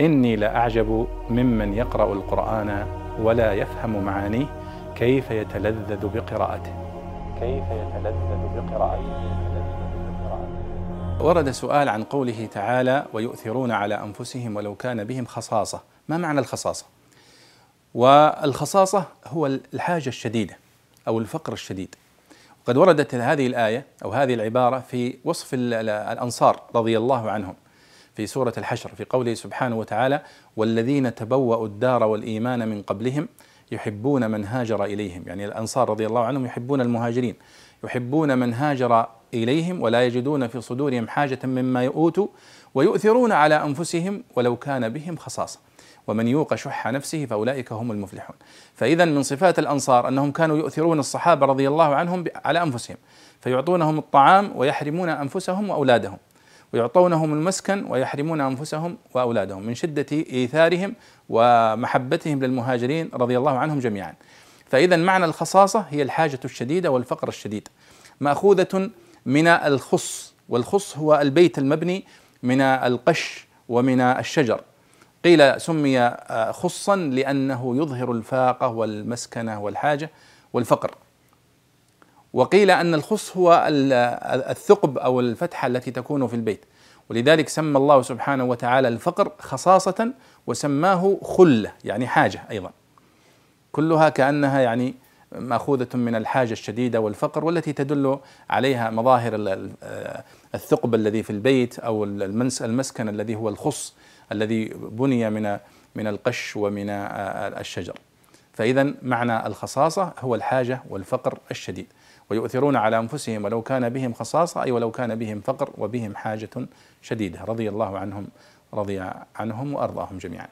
إني لأعجب ممن يقرأ القرآن ولا يفهم معانيه كيف يتلذذ بقراءته. كيف يتلذذ بقراءته. ورد سؤال عن قوله تعالى ويؤثرون على أنفسهم ولو كان بهم خصاصة. ما معنى الخصاصة؟ والخصاصة هو الحاجة الشديدة أو الفقر الشديد. قد وردت هذه الآية أو هذه العبارة في وصف الأنصار رضي الله عنهم. في سورة الحشر في قوله سبحانه وتعالى والذين تبوأوا الدار والإيمان من قبلهم يحبون من هاجر إليهم. يعني الأنصار رضي الله عنهم يحبون المهاجرين. يحبون من هاجر إليهم ولا يجدون في صدورهم حاجة مما يؤوتوا ويؤثرون على أنفسهم ولو كان بهم خصاصة. ومن يوق شح نفسه فأولئك هم المفلحون. فإذا من صفات الأنصار أنهم كانوا يؤثرون الصحابة رضي الله عنهم على أنفسهم فيعطونهم الطعام ويحرمون أنفسهم وأولادهم. ويعطونهم المسكن ويحرمون أنفسهم وأولادهم من شدة إيثارهم ومحبتهم للمهاجرين رضي الله عنهم جميعا. فاذا معنى الخصاصة هي الحاجة الشديدة والفقر الشديد. مأخوذة من الخص والخص هو البيت المبني من القش ومن الشجر. قيل سمي خصا لأنه يظهر الفاقة والمسكنة والحاجة والفقر. وقيل أن الخص هو الثقب أو الفتحة التي تكون في البيت. ولذلك سمى الله سبحانه وتعالى الفقر خصاصة وسماه خلة يعني حاجة أيضا. كلها كأنها يعني مأخوذة من الحاجة الشديدة والفقر والتي تدل عليها مظاهر الثقب الذي في البيت أو المسكن الذي هو الخص الذي بني من من القش ومن الشجر. فإذا معنى الخصاصة هو الحاجة والفقر الشديد. ويؤثرون على أنفسهم ولو كان بهم خصاصة أي ولو كان بهم فقر وبهم حاجة شديدة. رضي الله عنهم رضي عنهم وأرضاهم جميعا.